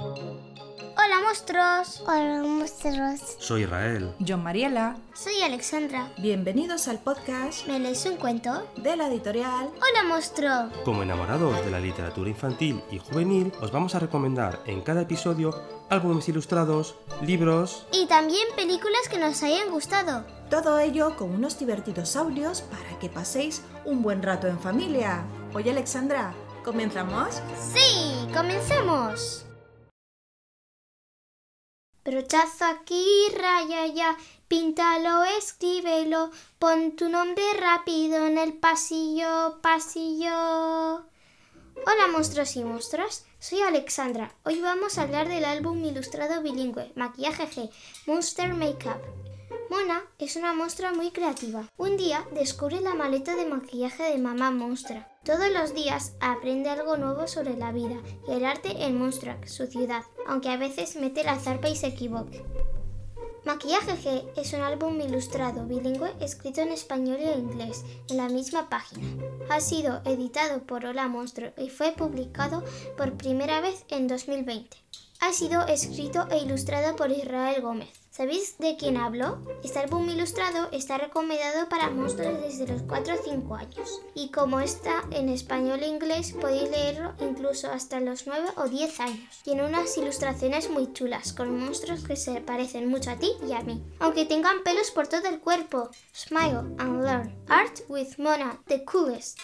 Hola monstruos. Hola monstruos. Soy Israel. Yo Mariela. Soy Alexandra. Bienvenidos al podcast ¿Me lees un cuento? de la editorial Hola monstruo. Como enamorados de la literatura infantil y juvenil, os vamos a recomendar en cada episodio álbumes ilustrados, libros... Y también películas que nos hayan gustado. Todo ello con unos divertidos audios para que paséis un buen rato en familia. Oye Alexandra, ¿comenzamos? Sí, comencemos. Brochazo aquí, raya ya, píntalo, escríbelo, pon tu nombre rápido en el pasillo, pasillo. Hola monstruos y monstruas, soy Alexandra. Hoy vamos a hablar del álbum ilustrado bilingüe, Maquillaje G, Monster Makeup. Mona es una monstrua muy creativa. Un día descubre la maleta de maquillaje de mamá monstrua. Todos los días aprende algo nuevo sobre la vida y el arte en Monstruac, su ciudad, aunque a veces mete la zarpa y se equivoque. Maquillaje G es un álbum ilustrado bilingüe escrito en español e inglés en la misma página. Ha sido editado por Hola Monstruo y fue publicado por primera vez en 2020. Ha sido escrito e ilustrado por Israel Gómez. ¿Sabéis de quién hablo? Este álbum ilustrado está recomendado para monstruos desde los 4 o 5 años. Y como está en español e inglés, podéis leerlo incluso hasta los 9 o 10 años. Tiene unas ilustraciones muy chulas, con monstruos que se parecen mucho a ti y a mí. Aunque tengan pelos por todo el cuerpo. Smile and learn. Art with Mona, the coolest.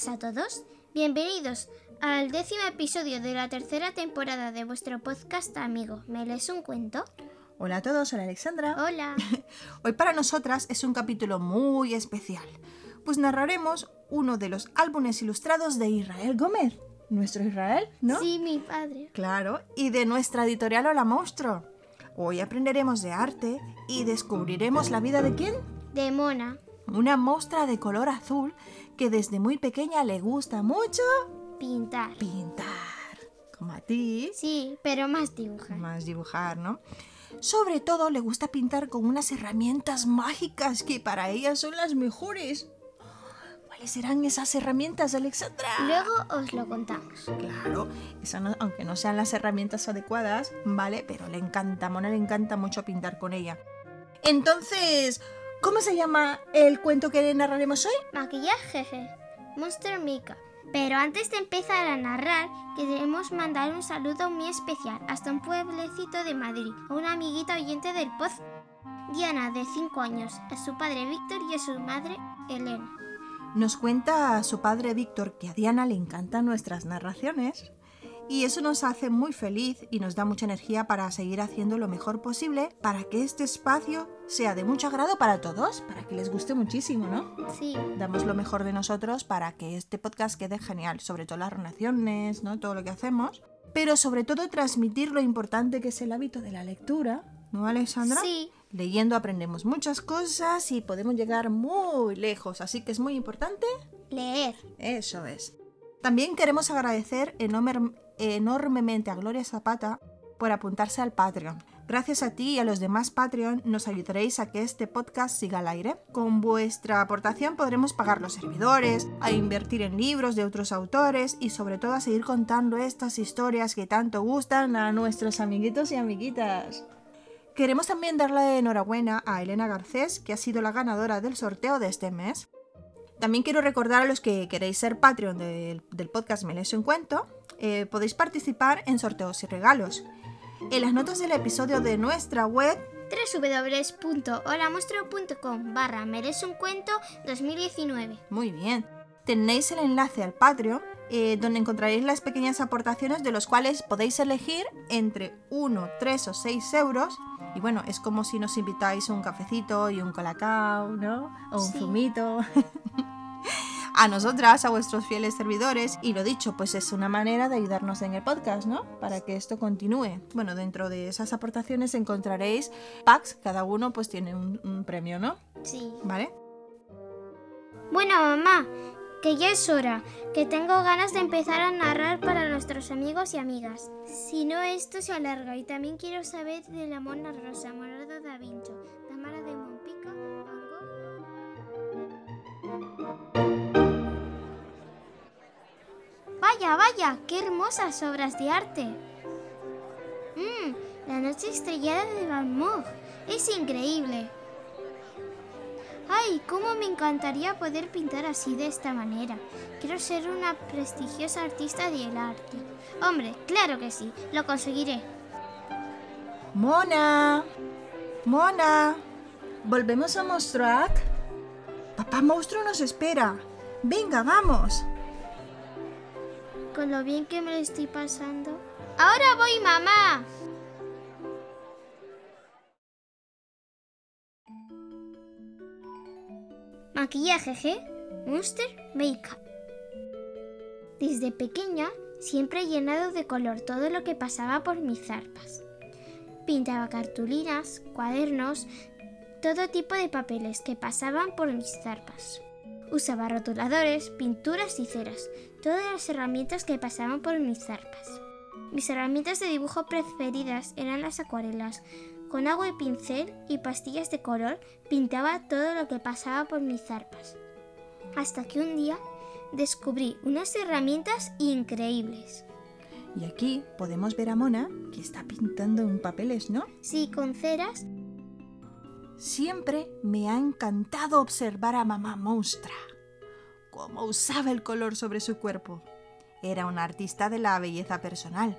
Buenas a todos. Bienvenidos al décimo episodio de la tercera temporada de vuestro podcast amigo. ¿Me lees un cuento? Hola a todos, hola Alexandra. Hola. Hoy para nosotras es un capítulo muy especial, pues narraremos uno de los álbumes ilustrados de Israel Gómez. Nuestro Israel, ¿no? Sí, mi padre. Claro, y de nuestra editorial Hola Monstruo. Hoy aprenderemos de arte y descubriremos la vida de quién? De Mona. Una mostra de color azul que desde muy pequeña le gusta mucho Pintar. pintar. Como a ti, Sí, pero más dibujar. más dibujar, ¿no? Sobre todo le gusta pintar con unas herramientas mágicas que para ella son las mejores. ¿Cuáles serán esas herramientas, Alexandra? Luego os lo contamos. Claro, no- aunque no sean las herramientas adecuadas, ¿vale? Pero le encanta, a Mona le encanta mucho pintar con ella. Entonces, ¿cómo se llama el cuento que narraremos hoy? Maquillaje. Monster Makeup. Pero antes de empezar a narrar, queremos mandar un saludo muy especial hasta un pueblecito de Madrid, a una amiguita oyente del pod, Diana, de 5 años, a su padre Víctor y a su madre Elena. Nos cuenta a su padre Víctor que a Diana le encantan nuestras narraciones y eso nos hace muy feliz y nos da mucha energía para seguir haciendo lo mejor posible para que este espacio sea de mucho agrado para todos, para que les guste muchísimo, ¿no? Sí, Damos lo mejor de nosotros para que este podcast quede genial, sobre todo las narraciones, ¿no? Todo lo que hacemos, pero sobre todo transmitir lo importante que es el hábito de la lectura, ¿no, Alexandra? sí, Leyendo aprendemos muchas cosas y podemos llegar muy lejos, así que es muy importante leer. eso es. También queremos agradecer enorme- enormemente a Gloria Zapata por apuntarse al Patreon. Gracias a ti y a los demás Patreon nos ayudaréis a que este podcast siga al aire. Con vuestra aportación podremos pagar los servidores, a invertir en libros de otros autores y sobre todo a seguir contando estas historias que tanto gustan a nuestros amiguitos y amiguitas. Queremos también darle enhorabuena a Elena Garcés, que ha sido la ganadora del sorteo de este mes. También quiero recordar a los que queréis ser Patreon del, podcast Me lees un cuento, eh, podéis participar en sorteos y regalos. En las notas del episodio de nuestra web www.holamonstruo.com barra merece un cuento 2019. Muy bien. Tenéis el enlace al Patreon, eh, donde encontraréis las pequeñas aportaciones de los cuales podéis elegir entre 1, 3 o 6 euros. Y bueno, es como si nos invitáis un cafecito y un colacao, ¿no? O un Sí. zumito. a nosotras, a vuestros fieles servidores. Y lo dicho, pues es una manera de ayudarnos en el podcast, ¿no? Para que esto continúe. Bueno, dentro de esas aportaciones encontraréis packs, cada uno pues tiene un, un premio, ¿no? Sí. ¿Vale? Bueno, mamá, que ya es hora, que tengo ganas de empezar a narrar para nuestros amigos y amigas. Si no, esto se alarga y también quiero saber de la Mona Rosa, Morada da Vinci, Tamara de Monpica, Vaya, vaya, qué hermosas obras de arte. Mmm, la noche estrellada de Van. Es increíble. ¡Ay! ¿Cómo me encantaría poder pintar así de esta manera? Quiero ser una prestigiosa artista del arte. Hombre, claro que sí, lo conseguiré. Mona, Mona, ¿volvemos a Monstruac? Papá monstruo nos espera. Venga, vamos. Con lo bien que me lo estoy pasando. Ahora voy, mamá. Maquillaje G, Monster Makeup. Desde pequeña siempre he llenado de color todo lo que pasaba por mis zarpas. Pintaba cartulinas, cuadernos, todo tipo de papeles que pasaban por mis zarpas. Usaba rotuladores, pinturas y ceras, todas las herramientas que pasaban por mis zarpas. Mis herramientas de dibujo preferidas eran las acuarelas, con agua y pincel y pastillas de color pintaba todo lo que pasaba por mis zarpas. Hasta que un día descubrí unas herramientas increíbles. Y aquí podemos ver a Mona que está pintando en papeles, ¿no? Sí, con ceras. Siempre me ha encantado observar a mamá monstrua. Cómo usaba el color sobre su cuerpo. Era una artista de la belleza personal,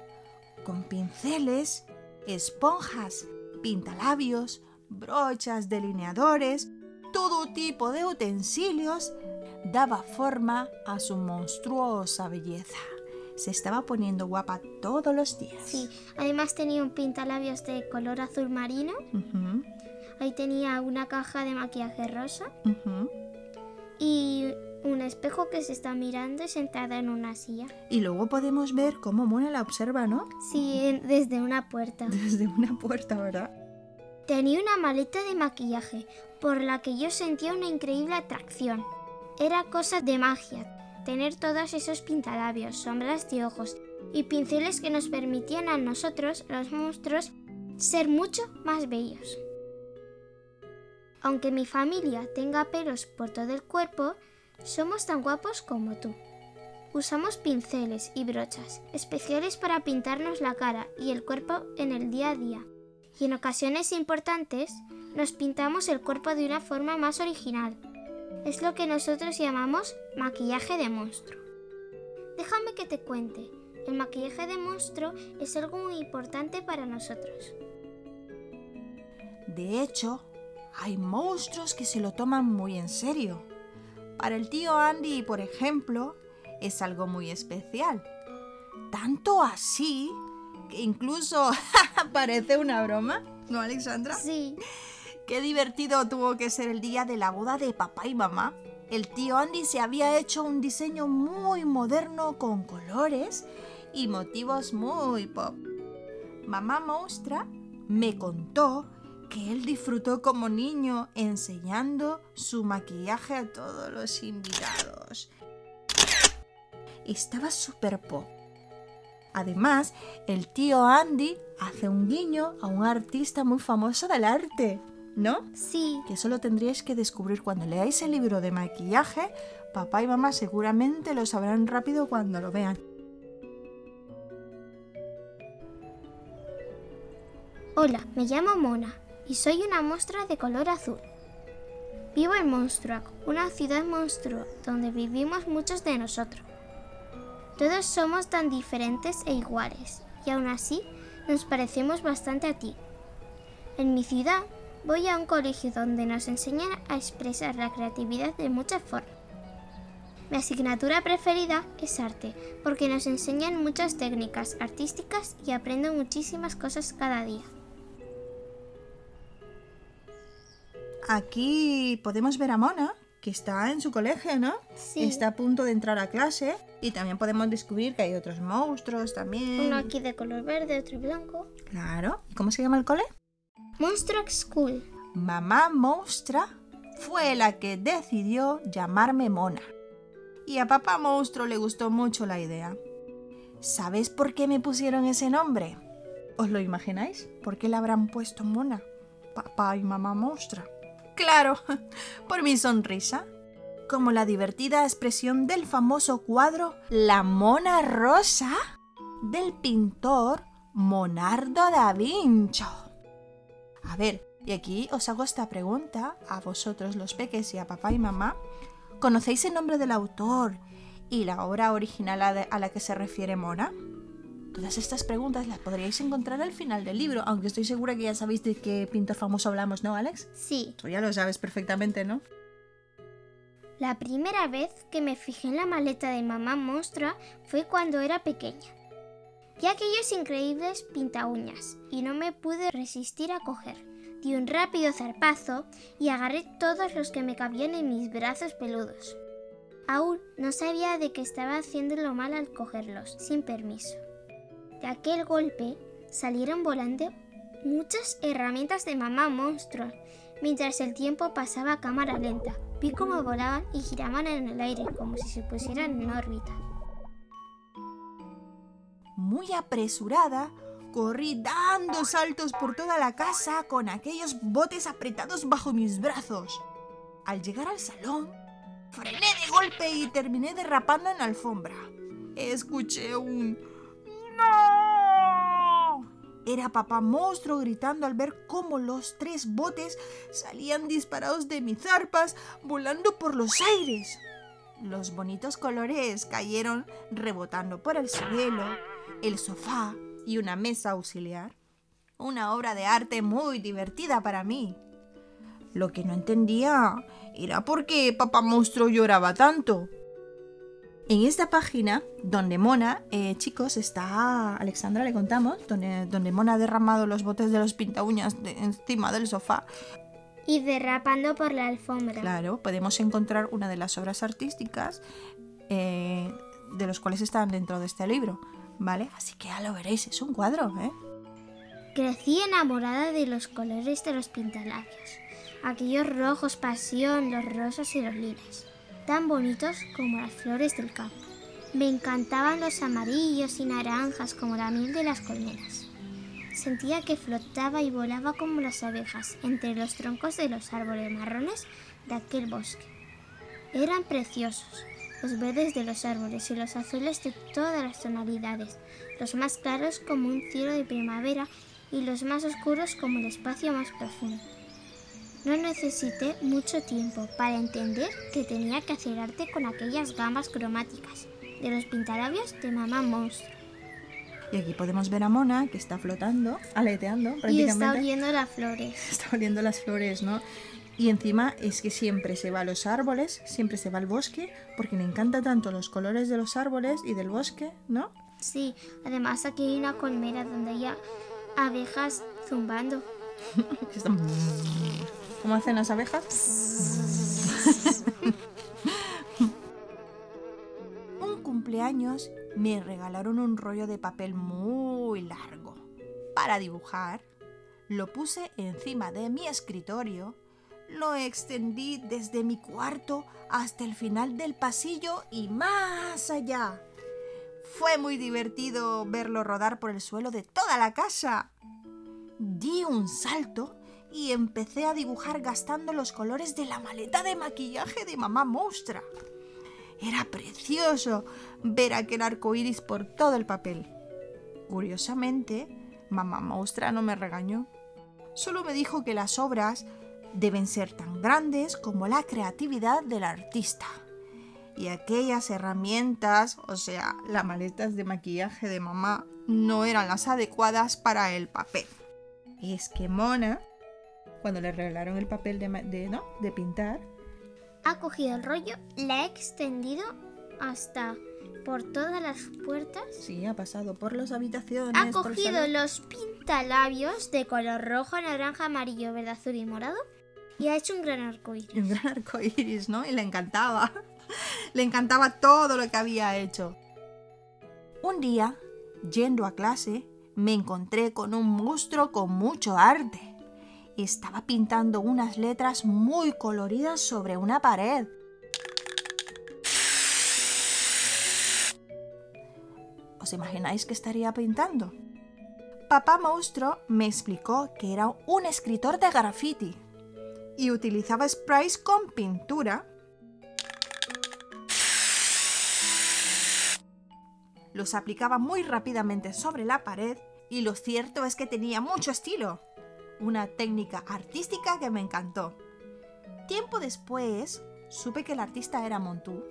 con pinceles, esponjas pintalabios, brochas, delineadores, todo tipo de utensilios, daba forma a su monstruosa belleza. Se estaba poniendo guapa todos los días. Sí, además tenía un pintalabios de color azul marino. Ahí tenía una caja de maquillaje rosa. Y un espejo que se está mirando sentada en una silla. Y luego podemos ver cómo Mona la observa, ¿no? Sí, desde una puerta. Desde una puerta, ¿verdad? Tenía una maleta de maquillaje, por la que yo sentía una increíble atracción. Era cosa de magia, tener todos esos pintalabios, sombras de ojos y pinceles que nos permitían a nosotros, los monstruos, ser mucho más bellos. Aunque mi familia tenga pelos por todo el cuerpo, somos tan guapos como tú. Usamos pinceles y brochas especiales para pintarnos la cara y el cuerpo en el día a día. Y en ocasiones importantes nos pintamos el cuerpo de una forma más original. Es lo que nosotros llamamos maquillaje de monstruo. Déjame que te cuente, el maquillaje de monstruo es algo muy importante para nosotros. De hecho, hay monstruos que se lo toman muy en serio. Para el tío Andy, por ejemplo, es algo muy especial. Tanto así que incluso parece una broma, ¿no, Alexandra? Sí. Qué divertido tuvo que ser el día de la boda de papá y mamá. El tío Andy se había hecho un diseño muy moderno con colores y motivos muy pop. Mamá Mostra me contó que él disfrutó como niño enseñando su maquillaje a todos los invitados. Estaba súper pop. Además, el tío Andy hace un guiño a un artista muy famoso del arte, ¿no? Sí. Que eso lo tendríais que descubrir cuando leáis el libro de maquillaje. Papá y mamá seguramente lo sabrán rápido cuando lo vean. Hola, me llamo Mona y soy una monstrua de color azul. Vivo en Monstruac, una ciudad monstruo donde vivimos muchos de nosotros. Todos somos tan diferentes e iguales, y aún así nos parecemos bastante a ti. En mi ciudad voy a un colegio donde nos enseñan a expresar la creatividad de muchas formas. Mi asignatura preferida es arte, porque nos enseñan muchas técnicas artísticas y aprendo muchísimas cosas cada día. Aquí podemos ver a Mona, que está en su colegio, ¿no? Sí. Está a punto de entrar a clase y también podemos descubrir que hay otros monstruos también. Uno aquí de color verde, otro blanco. Claro. ¿Y cómo se llama el cole? Monstruo School. Mamá Monstra fue la que decidió llamarme Mona. y a papá monstruo le gustó mucho la idea. ¿Sabes por qué me pusieron ese nombre? ¿Os lo imagináis? ¿Por qué le habrán puesto Mona? Papá y mamá monstrua. Claro, por mi sonrisa. Como la divertida expresión del famoso cuadro La Mona Rosa del pintor Monardo da Vinci. A ver, y aquí os hago esta pregunta a vosotros los peques y a papá y mamá. ¿Conocéis el nombre del autor y la obra original a la que se refiere Mona? Todas estas preguntas las podríais encontrar al final del libro, aunque estoy segura que ya sabéis de qué pintor famoso hablamos, ¿no, Alex? Sí. Tú ya lo sabes perfectamente, ¿no? La primera vez que me fijé en la maleta de mamá monstrua fue cuando era pequeña. Vi aquellos increíbles pinta uñas y no me pude resistir a coger. Di un rápido zarpazo y agarré todos los que me cabían en mis brazos peludos. Aún no sabía de que estaba haciéndolo mal al cogerlos, sin permiso. De aquel golpe salieron volando muchas herramientas de mamá monstruo, mientras el tiempo pasaba a cámara lenta. Vi cómo volaban y giraban en el aire como si se pusieran en órbita. Muy apresurada, corrí dando saltos por toda la casa con aquellos botes apretados bajo mis brazos. Al llegar al salón, frené de golpe y terminé derrapando en la alfombra. Escuché un Era papá monstruo gritando al ver cómo los tres botes salían disparados de mis zarpas, volando por los aires. Los bonitos colores cayeron rebotando por el suelo, el sofá y una mesa auxiliar. Una obra de arte muy divertida para mí. Lo que no entendía era por qué papá monstruo lloraba tanto. En esta página, donde Mona, eh, chicos, está. Alexandra, le contamos, donde, donde Mona ha derramado los botes de los pinta uñas de- encima del sofá. Y derrapando por la alfombra. Claro, podemos encontrar una de las obras artísticas eh, de los cuales están dentro de este libro, ¿vale? Así que ya lo veréis, es un cuadro, ¿eh? Crecí enamorada de los colores de los pintalabios. Aquellos rojos pasión, los rosas y los lilas. Tan bonitos como las flores del campo. Me encantaban los amarillos y naranjas como la miel de las colmenas. Sentía que flotaba y volaba como las abejas entre los troncos de los árboles marrones de aquel bosque. Eran preciosos, los verdes de los árboles y los azules de todas las tonalidades, los más claros como un cielo de primavera y los más oscuros como el espacio más profundo. No necesité mucho tiempo para entender que tenía que hacer arte con aquellas gambas cromáticas de los pintalabios de mamá monstruo. Y aquí podemos ver a Mona que está flotando, aleteando Y está prácticamente. oliendo las flores. está oliendo las flores, ¿no? Y encima es que siempre se va a los árboles, siempre se va al bosque, porque le encanta tanto los colores de los árboles y del bosque, ¿no? Sí, además aquí hay una colmena donde hay abejas zumbando. Están- ¿Cómo hacen las abejas? un cumpleaños me regalaron un rollo de papel muy largo para dibujar. Lo puse encima de mi escritorio, lo extendí desde mi cuarto hasta el final del pasillo y más allá. Fue muy divertido verlo rodar por el suelo de toda la casa. Di un salto y empecé a dibujar gastando los colores de la maleta de maquillaje de mamá monstrua. Era precioso ver aquel arco iris por todo el papel. Curiosamente, mamá monstrua no me regañó. Solo me dijo que las obras deben ser tan grandes como la creatividad del artista. Y aquellas herramientas, o sea, las maletas de maquillaje de mamá, no eran las adecuadas para el papel. Es que Mona, cuando le regalaron el papel de, ¿no? de pintar, Ha cogido el rollo, la ha extendido hasta por todas las puertas. sí, ha pasado por las habitaciones. Ha cogido los pintalabios de color rojo, naranja, amarillo, verde, azul y morado y ha hecho un gran arcoíris. Un gran arco iris, ¿no? Y le encantaba. Le encantaba todo lo que había hecho. Un día, yendo a clase, me encontré con un monstruo con mucho arte. Estaba pintando unas letras muy coloridas sobre una pared. ¿Os imagináis que estaría pintando? Papá Monstruo me explicó que era un escritor de graffiti y utilizaba sprays con pintura. Los aplicaba muy rápidamente sobre la pared y lo cierto es que tenía mucho estilo. Una técnica artística que me encantó. Tiempo después, supe que el artista era Montu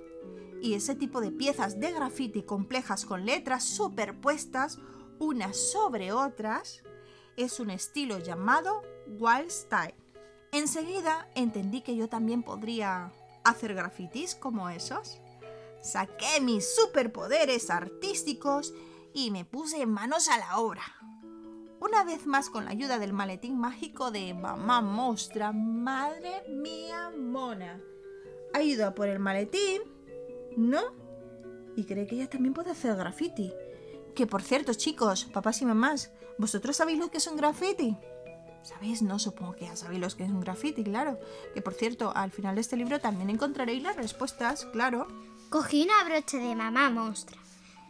y ese tipo de piezas de graffiti complejas con letras superpuestas unas sobre otras es un estilo llamado Wild Style. Enseguida entendí que yo también podría hacer grafitis como esos. Saqué mis superpoderes artísticos y me puse manos a la obra. Una vez más con la ayuda del maletín mágico de Mamá Mostra, madre mía mona. Ha ido a por el maletín, ¿no? Y cree que ella también puede hacer graffiti. Que por cierto, chicos, papás y mamás, ¿vosotros sabéis lo que es un graffiti? ¿Sabéis? No, supongo que ya sabéis lo que es un graffiti, claro. Que por cierto, al final de este libro también encontraréis las respuestas, claro. Cogí una brocha de mamá mostra,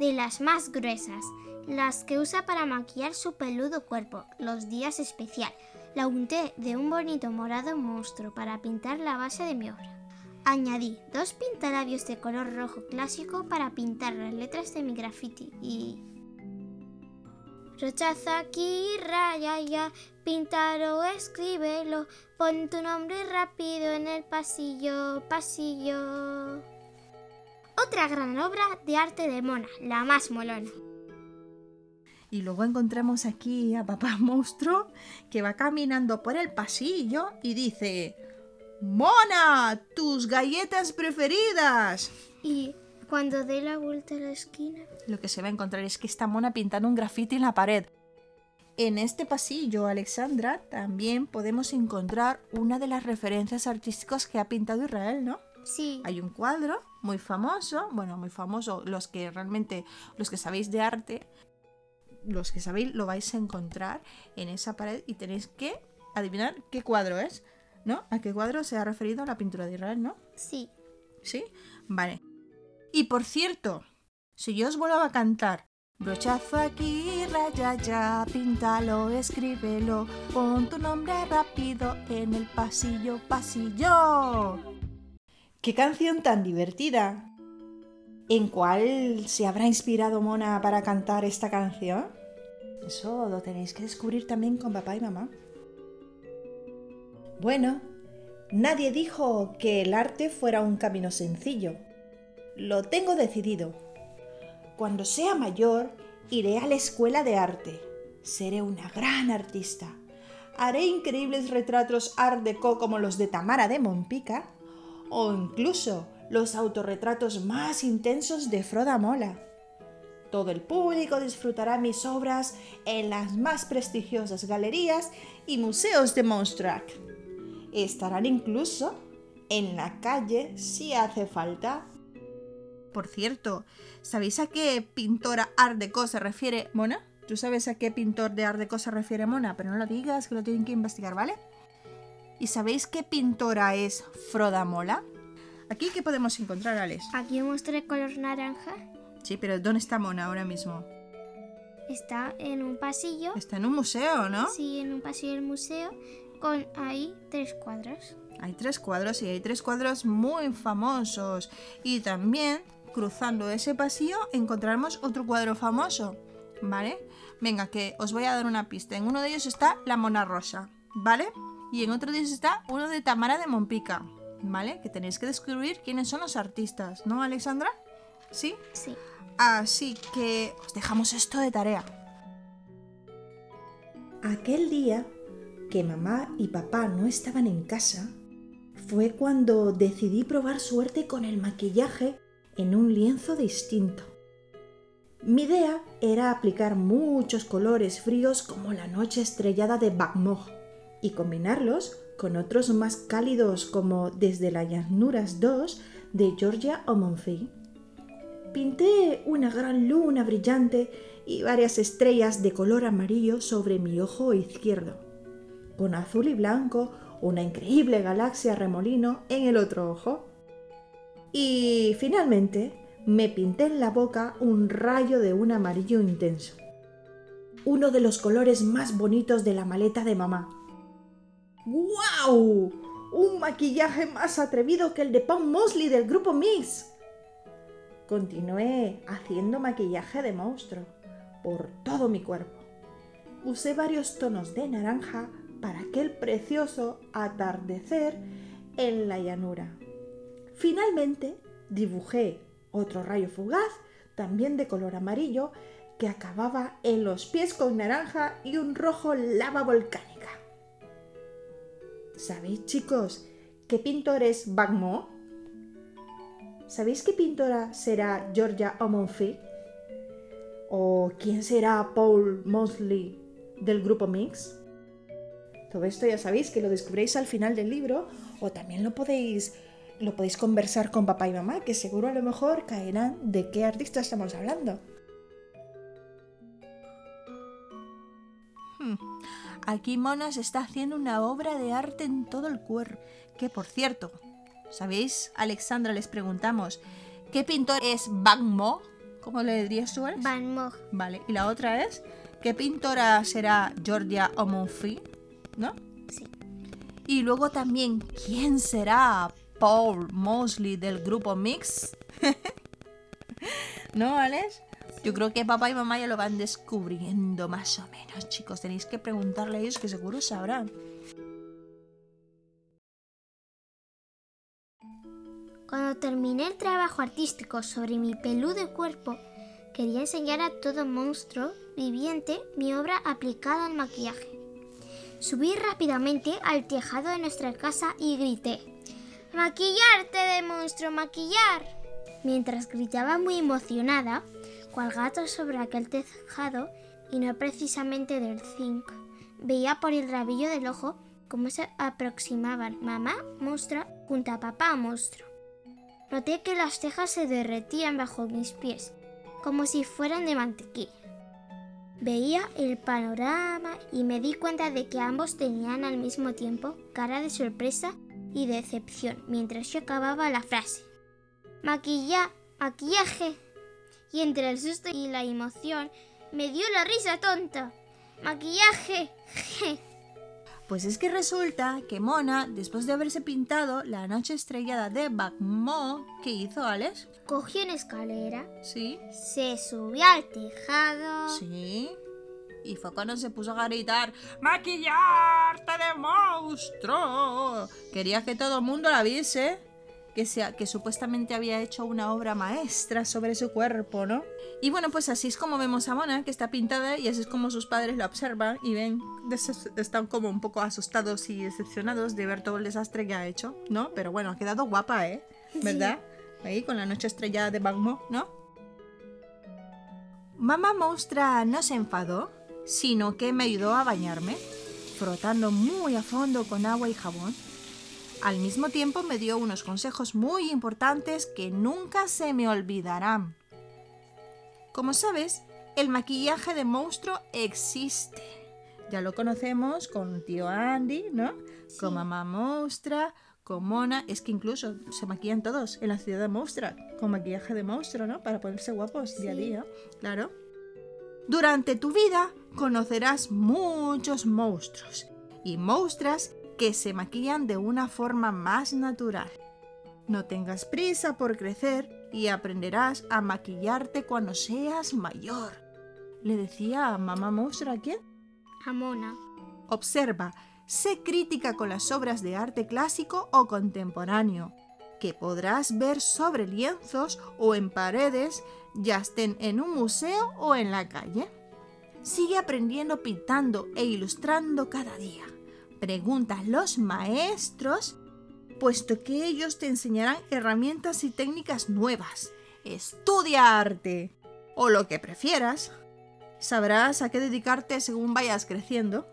de las más gruesas, las que usa para maquillar su peludo cuerpo los días especial. La unté de un bonito morado monstruo para pintar la base de mi obra. Añadí dos pintalabios de color rojo clásico para pintar las letras de mi graffiti y... Rechaza aquí, raya ya, píntalo, escríbelo, pon tu nombre rápido en el pasillo, pasillo. Otra gran obra de arte de Mona, la más molona. Y luego encontramos aquí a papá monstruo que va caminando por el pasillo y dice, Mona, tus galletas preferidas. Y cuando dé la vuelta a la esquina, Lo que se va a encontrar es que está Mona pintando un grafiti en la pared. En este pasillo, Alexandra, también podemos encontrar una de las referencias artísticas que ha pintado Israel, ¿no? sí, Hay un cuadro muy famoso, bueno, muy famoso, los que realmente, los que sabéis de arte, los que sabéis lo vais a encontrar en esa pared y tenéis que adivinar qué cuadro es, ¿no? ¿A qué cuadro se ha referido la pintura de Israel, no? sí. ¿Sí? Vale. Y por cierto, si yo os vuelvo a cantar, brochazo aquí, raya ya, píntalo, escríbelo, pon tu nombre rápido en el pasillo, pasillo. ¡Qué canción tan divertida! ¿En cuál se habrá inspirado Mona para cantar esta canción? Eso lo tenéis que descubrir también con papá y mamá. Bueno, nadie dijo que el arte fuera un camino sencillo. Lo tengo decidido. Cuando sea mayor, iré a la escuela de arte. Seré una gran artista. Haré increíbles retratos art deco como los de Tamara de Mompica o incluso los autorretratos más intensos de Froda Mola. Todo el público disfrutará mis obras en las más prestigiosas galerías y museos de Monstrack. Estarán incluso en la calle si hace falta. Por cierto, ¿sabéis a qué pintora Art Deco se refiere Mona? ¿Tú sabes a qué pintor de Art Deco se refiere Mona? Pero no lo digas, que lo tienen que investigar, ¿vale? ¿Y sabéis qué pintora es Froda Mola? Aquí, ¿qué podemos encontrar, Alex? Aquí mostré color naranja. Sí, pero ¿dónde está Mona ahora mismo? Está en un pasillo. Está en un museo, ¿no? Sí, en un pasillo del museo con ahí tres cuadros. Hay tres cuadros y hay tres cuadros muy famosos. Y también, cruzando ese pasillo, encontraremos otro cuadro famoso. ¿Vale? Venga, que os voy a dar una pista. En uno de ellos está la Mona Rosa, ¿vale? Y en otro ellos está uno de Tamara de Mompica, ¿vale? Que tenéis que descubrir quiénes son los artistas, ¿no, Alexandra? ¿Sí? Sí. Así que os dejamos esto de tarea. Aquel día que mamá y papá no estaban en casa, fue cuando decidí probar suerte con el maquillaje en un lienzo distinto. Mi idea era aplicar muchos colores fríos como la noche estrellada de Bagmog y combinarlos con otros más cálidos como Desde las llanuras 2 de Georgia Omonfi. Pinté una gran luna brillante y varias estrellas de color amarillo sobre mi ojo izquierdo, con azul y blanco una increíble galaxia remolino en el otro ojo. Y finalmente me pinté en la boca un rayo de un amarillo intenso. Uno de los colores más bonitos de la maleta de mamá. ¡Guau! Un maquillaje más atrevido que el de Pom Mosley del grupo Mix. Continué haciendo maquillaje de monstruo por todo mi cuerpo. Usé varios tonos de naranja para aquel precioso atardecer en la llanura. Finalmente dibujé otro rayo fugaz, también de color amarillo, que acababa en los pies con naranja y un rojo lava volcánica. ¿Sabéis, chicos, qué pintor es Bagmo? ¿Sabéis qué pintora será Georgia Omonfi? ¿O quién será Paul Mosley del grupo Mix? Todo esto ya sabéis que lo descubréis al final del libro o también lo podéis lo podéis conversar con papá y mamá, que seguro a lo mejor caerán de qué artista estamos hablando. Aquí Mona se está haciendo una obra de arte en todo el cuerpo. Que por cierto, ¿sabéis? Alexandra les preguntamos, ¿qué pintor es Van Mo? ¿Cómo le dirías tú? Van Gogh. Vale, y la otra es, ¿qué pintora será Georgia Omonfi? ¿No? Sí. Y luego también, ¿quién será Paul Mosley del grupo Mix? ¿No, Alex? Yo creo que papá y mamá ya lo van descubriendo más o menos, chicos. Tenéis que preguntarle a ellos que seguro sabrán. Cuando terminé el trabajo artístico sobre mi peludo cuerpo, quería enseñar a todo monstruo viviente mi obra aplicada al maquillaje. Subí rápidamente al tejado de nuestra casa y grité, ¡Maquillarte de monstruo, maquillar! Mientras gritaba muy emocionada, cual gato sobre aquel tejado y no precisamente del zinc, veía por el rabillo del ojo cómo se aproximaban mamá monstruo junto a papá monstruo. Noté que las cejas se derretían bajo mis pies, como si fueran de mantequilla. Veía el panorama y me di cuenta de que ambos tenían al mismo tiempo cara de sorpresa y decepción mientras yo acababa la frase. Maquilla, maquillaje. Y entre el susto y la emoción me dio la risa tonta. Maquillaje. Pues es que resulta que Mona, después de haberse pintado la noche estrellada de Bagmo, ¿qué hizo, Alex? Cogió una escalera, Sí. se subió al tejado. Sí. Y fue cuando se puso a gritar ¡Maquillarte de monstruo! Quería que todo el mundo la viese. Que, supuestamente había hecho una obra maestra sobre su cuerpo, ¿no? Y bueno, pues así es como vemos a Mona, que está pintada, y así es como sus padres la observan y ven, están como un poco asustados y decepcionados de ver todo el desastre que ha hecho, ¿no? Pero bueno, ha quedado guapa, ¿eh? ¿Verdad? Ahí con la noche estrellada de Bagmo, ¿no? Mamá Monstra no se enfadó, sino que me ayudó a bañarme, frotando muy a fondo con agua y jabón. Al mismo tiempo me dio unos consejos muy importantes que nunca se me olvidarán. Como sabes, el maquillaje de monstruo existe. Ya lo conocemos con tío Andy, ¿no? Con mamá Monstra, con Mona. Es que incluso se maquillan todos en la ciudad de Monstra con maquillaje de monstruo, ¿no? Para ponerse guapos día a día, claro. Durante tu vida conocerás muchos monstruos y monstras que se maquillan de una forma más natural. No tengas prisa por crecer y aprenderás a maquillarte cuando seas mayor. Le decía a mamá monstruo a quién? A Mona. Observa, sé crítica con las obras de arte clásico o contemporáneo, que podrás ver sobre lienzos o en paredes, ya estén en un museo o en la calle. Sigue aprendiendo pintando e ilustrando cada día. Pregunta a los maestros, puesto que ellos te enseñarán herramientas y técnicas nuevas. Estudia arte o lo que prefieras. Sabrás a qué dedicarte según vayas creciendo.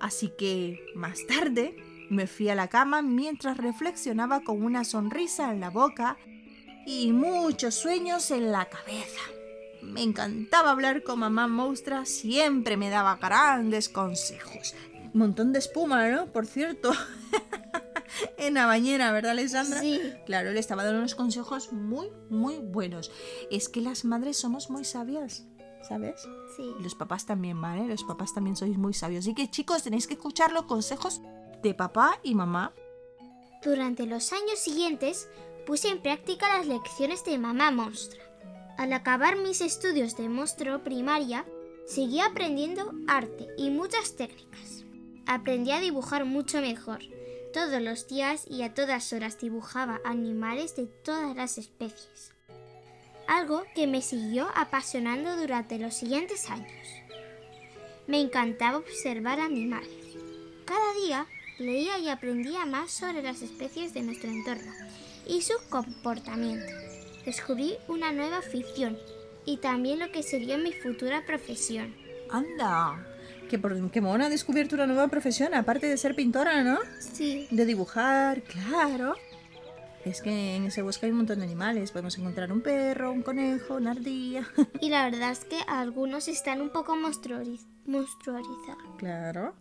Así que, más tarde, me fui a la cama mientras reflexionaba con una sonrisa en la boca y muchos sueños en la cabeza. Me encantaba hablar con mamá monstrua, siempre me daba grandes consejos. Montón de espuma, ¿no? Por cierto. en la bañera, ¿verdad, Alessandra? Sí. Claro, le estaba dando unos consejos muy, muy buenos. Es que las madres somos muy sabias, ¿sabes? Sí. Los papás también, ¿vale? Los papás también sois muy sabios. Así que chicos, tenéis que escuchar los consejos de papá y mamá. Durante los años siguientes puse en práctica las lecciones de mamá monstrua. Al acabar mis estudios de monstruo primaria, seguí aprendiendo arte y muchas técnicas. Aprendí a dibujar mucho mejor. Todos los días y a todas horas dibujaba animales de todas las especies. Algo que me siguió apasionando durante los siguientes años. Me encantaba observar animales. Cada día leía y aprendía más sobre las especies de nuestro entorno y su comportamiento. Descubrí una nueva afición y también lo que sería mi futura profesión. Anda, que, por, que Mona ha descubierto una nueva profesión, aparte de ser pintora, ¿no? Sí, De dibujar, claro. Es que en ese bosque hay un montón de animales. Podemos encontrar un perro, un conejo, una ardilla. y la verdad es que algunos están un poco monstruoriz- monstruorizados. claro.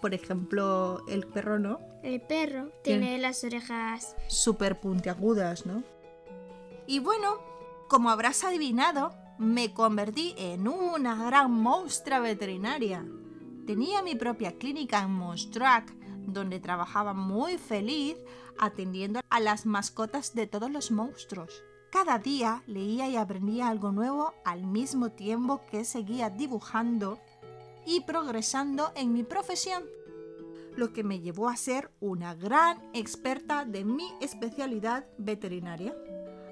Por ejemplo, el perro, ¿no? El perro Tiene- tiene las orejas Súper puntiagudas, ¿no? Y bueno, como habrás adivinado, me convertí en una gran monstrua veterinaria. Tenía mi propia clínica en Monstruac, donde trabajaba muy feliz atendiendo a las mascotas de todos los monstruos. Cada día leía y aprendía algo nuevo al mismo tiempo que seguía dibujando y progresando en mi profesión, lo que me llevó a ser una gran experta de mi especialidad veterinaria.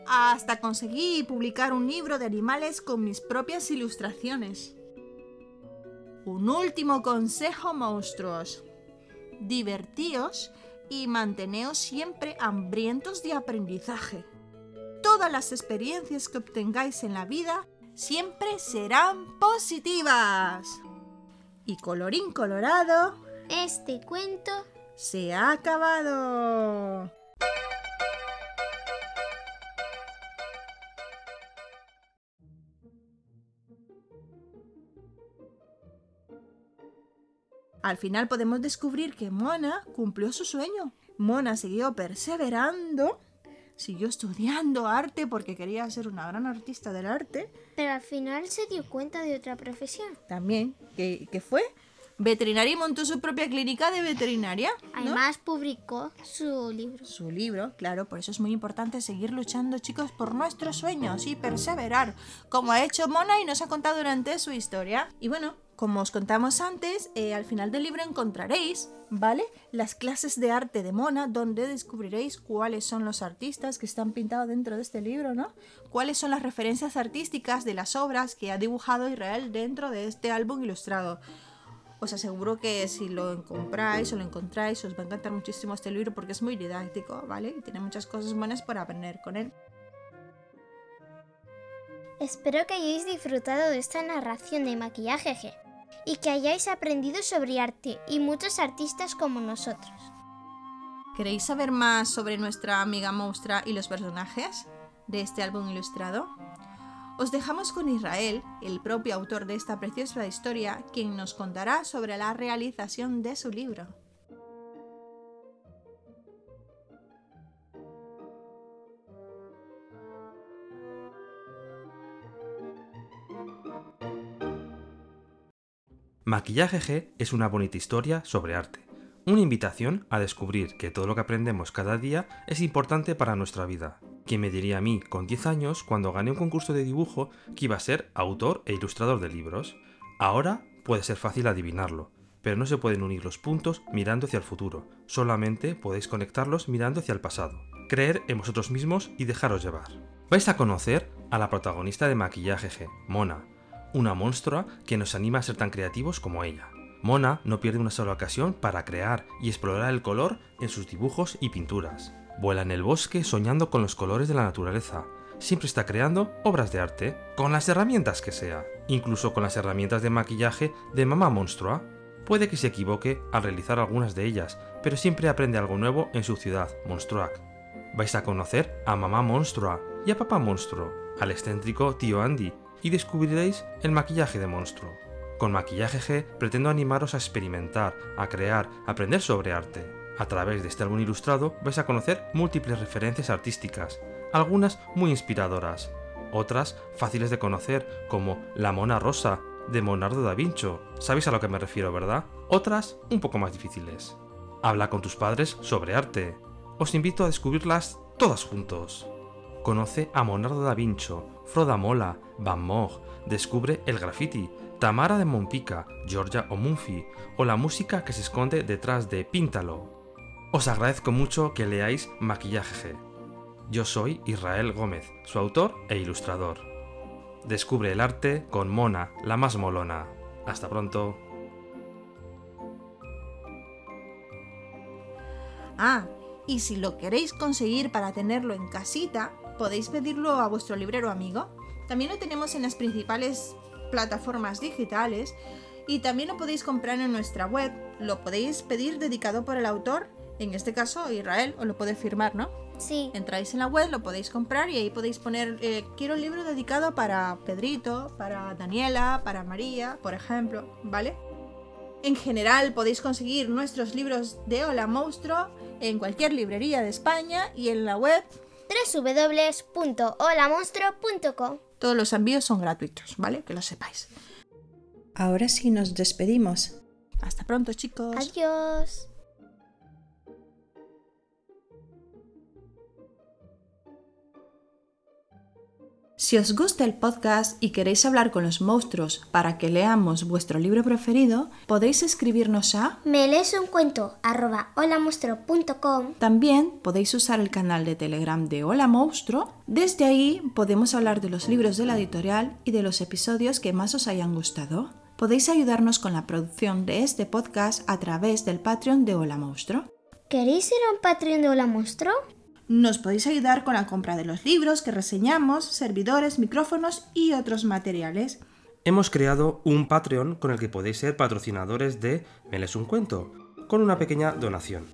Hasta conseguí publicar un libro de animales con mis propias ilustraciones. Un último consejo, monstruos. Divertíos y manteneos siempre hambrientos de aprendizaje. Todas las experiencias que obtengáis en la vida siempre serán positivas. Y colorín colorado, Este cuento se ha acabado. Al final podemos descubrir que Mona cumplió su sueño. Mona siguió perseverando, siguió estudiando arte porque quería ser una gran artista del arte. pero al final se dio cuenta de otra profesión. También, que, que fue veterinaria y montó su propia clínica de veterinaria. ¿no? Además publicó su libro. su libro, claro, por eso es muy importante seguir luchando, chicos, por nuestros sueños y perseverar, como ha hecho Mona y nos ha contado durante su historia. Y bueno, como os contamos antes, eh, al final del libro encontraréis, ¿vale? Las clases de arte de Mona, donde descubriréis cuáles son los artistas que están pintados dentro de este libro, ¿no? Cuáles son las referencias artísticas de las obras que ha dibujado Israel dentro de este álbum ilustrado. Os aseguro que si lo compráis o lo encontráis, os va a encantar muchísimo este libro porque es muy didáctico, ¿vale? Y tiene muchas cosas buenas para aprender con él. Espero que hayáis disfrutado de esta narración de maquillaje y que hayáis aprendido sobre arte y muchos artistas como nosotros. ¿Queréis saber más sobre nuestra amiga monstrua y los personajes de este álbum ilustrado? Os dejamos con Israel, el propio autor de esta preciosa historia, quien nos contará sobre la realización de su libro. Maquillaje G es una bonita historia sobre arte, una invitación a descubrir que todo lo que aprendemos cada día es importante para nuestra vida. ¿Quién me diría a mí, con 10 años, cuando gané un concurso de dibujo, que iba a ser autor e ilustrador de libros? Ahora puede ser fácil adivinarlo, pero no se pueden unir los puntos mirando hacia el futuro, solamente podéis conectarlos mirando hacia el pasado. Creer en vosotros mismos y dejaros llevar. Vais a conocer a la protagonista de Maquillaje G, Mona, una monstrua que nos anima a ser tan creativos como ella. Mona no pierde una sola ocasión para crear y explorar el color en sus dibujos y pinturas. Vuela en el bosque soñando con los colores de la naturaleza. Siempre está creando obras de arte, con las herramientas que sea, incluso con las herramientas de maquillaje de mamá monstrua. Puede que se equivoque al realizar algunas de ellas, pero siempre aprende algo nuevo en su ciudad, Monstruac. Vais a conocer a mamá monstrua y a papá monstruo, al excéntrico tío Andy, y descubriréis el maquillaje de monstruo. Con Maquillaje G pretendo animaros a experimentar, a crear, a aprender sobre arte. A través de este álbum ilustrado vais a conocer múltiples referencias artísticas, algunas muy inspiradoras, otras fáciles de conocer como La Mona Rosa de Leonardo da Vinci. ¿Sabéis a lo que me refiero, verdad? Otras un poco más difíciles. Habla con tus padres sobre arte. Os invito a descubrirlas todas juntos. Conoce a Leonardo da Vinci, Froda Mola, Van Gogh, descubre el graffiti, Tamara de Monpica, Georgia Omunfi o la música que se esconde detrás de Píntalo. Os agradezco mucho que leáis Maquillaje. Yo soy Israel Gómez, su autor e ilustrador. Descubre el arte con Mona, la más molona. Hasta pronto. Ah, y si lo queréis conseguir para tenerlo en casita, podéis pedirlo a vuestro librero amigo. También lo tenemos en las principales plataformas digitales y también lo podéis comprar en nuestra web. Lo podéis pedir dedicado por el autor, en este caso Israel, os lo puede firmar, ¿no? Sí. Entráis en la web, lo podéis comprar y ahí podéis poner, eh, quiero un libro dedicado para Pedrito, para Daniela, para María, por ejemplo, ¿vale? En general podéis conseguir nuestros libros de Hola Monstruo en cualquier librería de España y en la web www.holamonstruo.com todos los envíos son gratuitos, ¿vale? Que lo sepáis. Ahora sí nos despedimos. Hasta pronto, chicos. Adiós. Si os gusta el podcast y queréis hablar con los monstruos para que leamos vuestro libro preferido, podéis escribirnos a... Me lees un cuento arroba holamonstruo.com También podéis usar el canal de Telegram de Hola Monstruo. Desde ahí podemos hablar de los libros de la editorial y de los episodios que más os hayan gustado. Podéis ayudarnos con la producción de este podcast a través del Patreon de Hola Monstruo. ¿Queréis ir a un Patreon de Hola Monstruo? Nos podéis ayudar con la compra de los libros que reseñamos, servidores, micrófonos y otros materiales. Hemos creado un Patreon con el que podéis ser patrocinadores de Me lees un cuento, con una pequeña donación.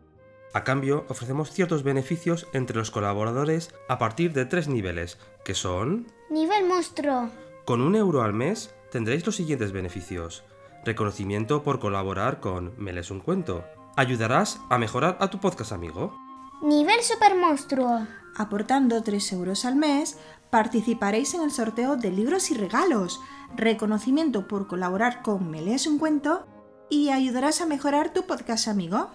A cambio, ofrecemos ciertos beneficios entre los colaboradores a partir de tres niveles, que son... Nivel monstruo. Con un euro al mes tendréis los siguientes beneficios. Reconocimiento por colaborar con Me lees un cuento. Ayudarás a mejorar a tu podcast amigo. Nivel super monstruo. Aportando 3 euros al mes, participaréis en el sorteo de libros y regalos, reconocimiento por colaborar con Me lees un cuento y ayudarás a mejorar tu podcast amigo.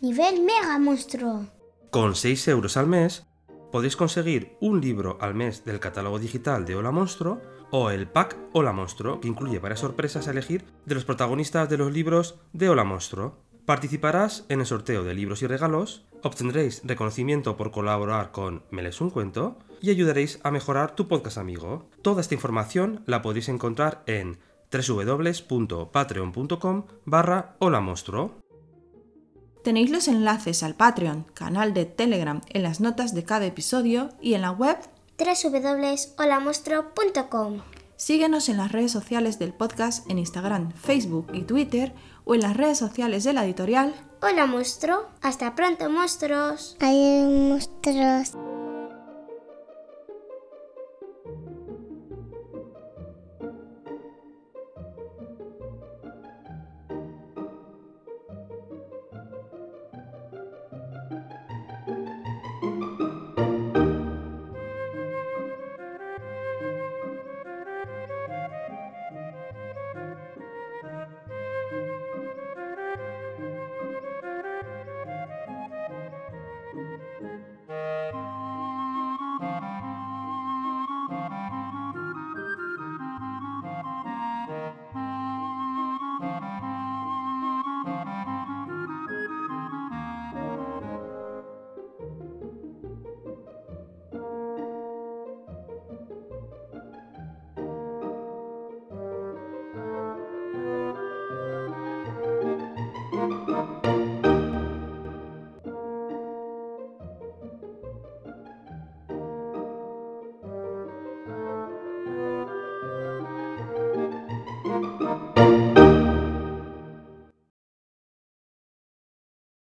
Nivel mega monstruo. Con 6 euros al mes podéis conseguir un libro al mes del catálogo digital de Hola Monstruo o el pack Hola Monstruo, que incluye varias sorpresas a elegir de los protagonistas de los libros de Hola Monstruo. Participarás en el sorteo de libros y regalos, obtendréis reconocimiento por colaborar con Me lees un cuento y ayudaréis a mejorar tu podcast amigo. Toda esta información la podéis encontrar en www.patreon.com barra Hola Monstruo. Tenéis los enlaces al Patreon, canal de Telegram en las notas de cada episodio y en la web. www.holamonstruo.com Síguenos en las redes sociales del podcast en Instagram, Facebook y Twitter o en las redes sociales de la editorial. Hola monstruo. Hasta pronto monstruos. Hay monstruos.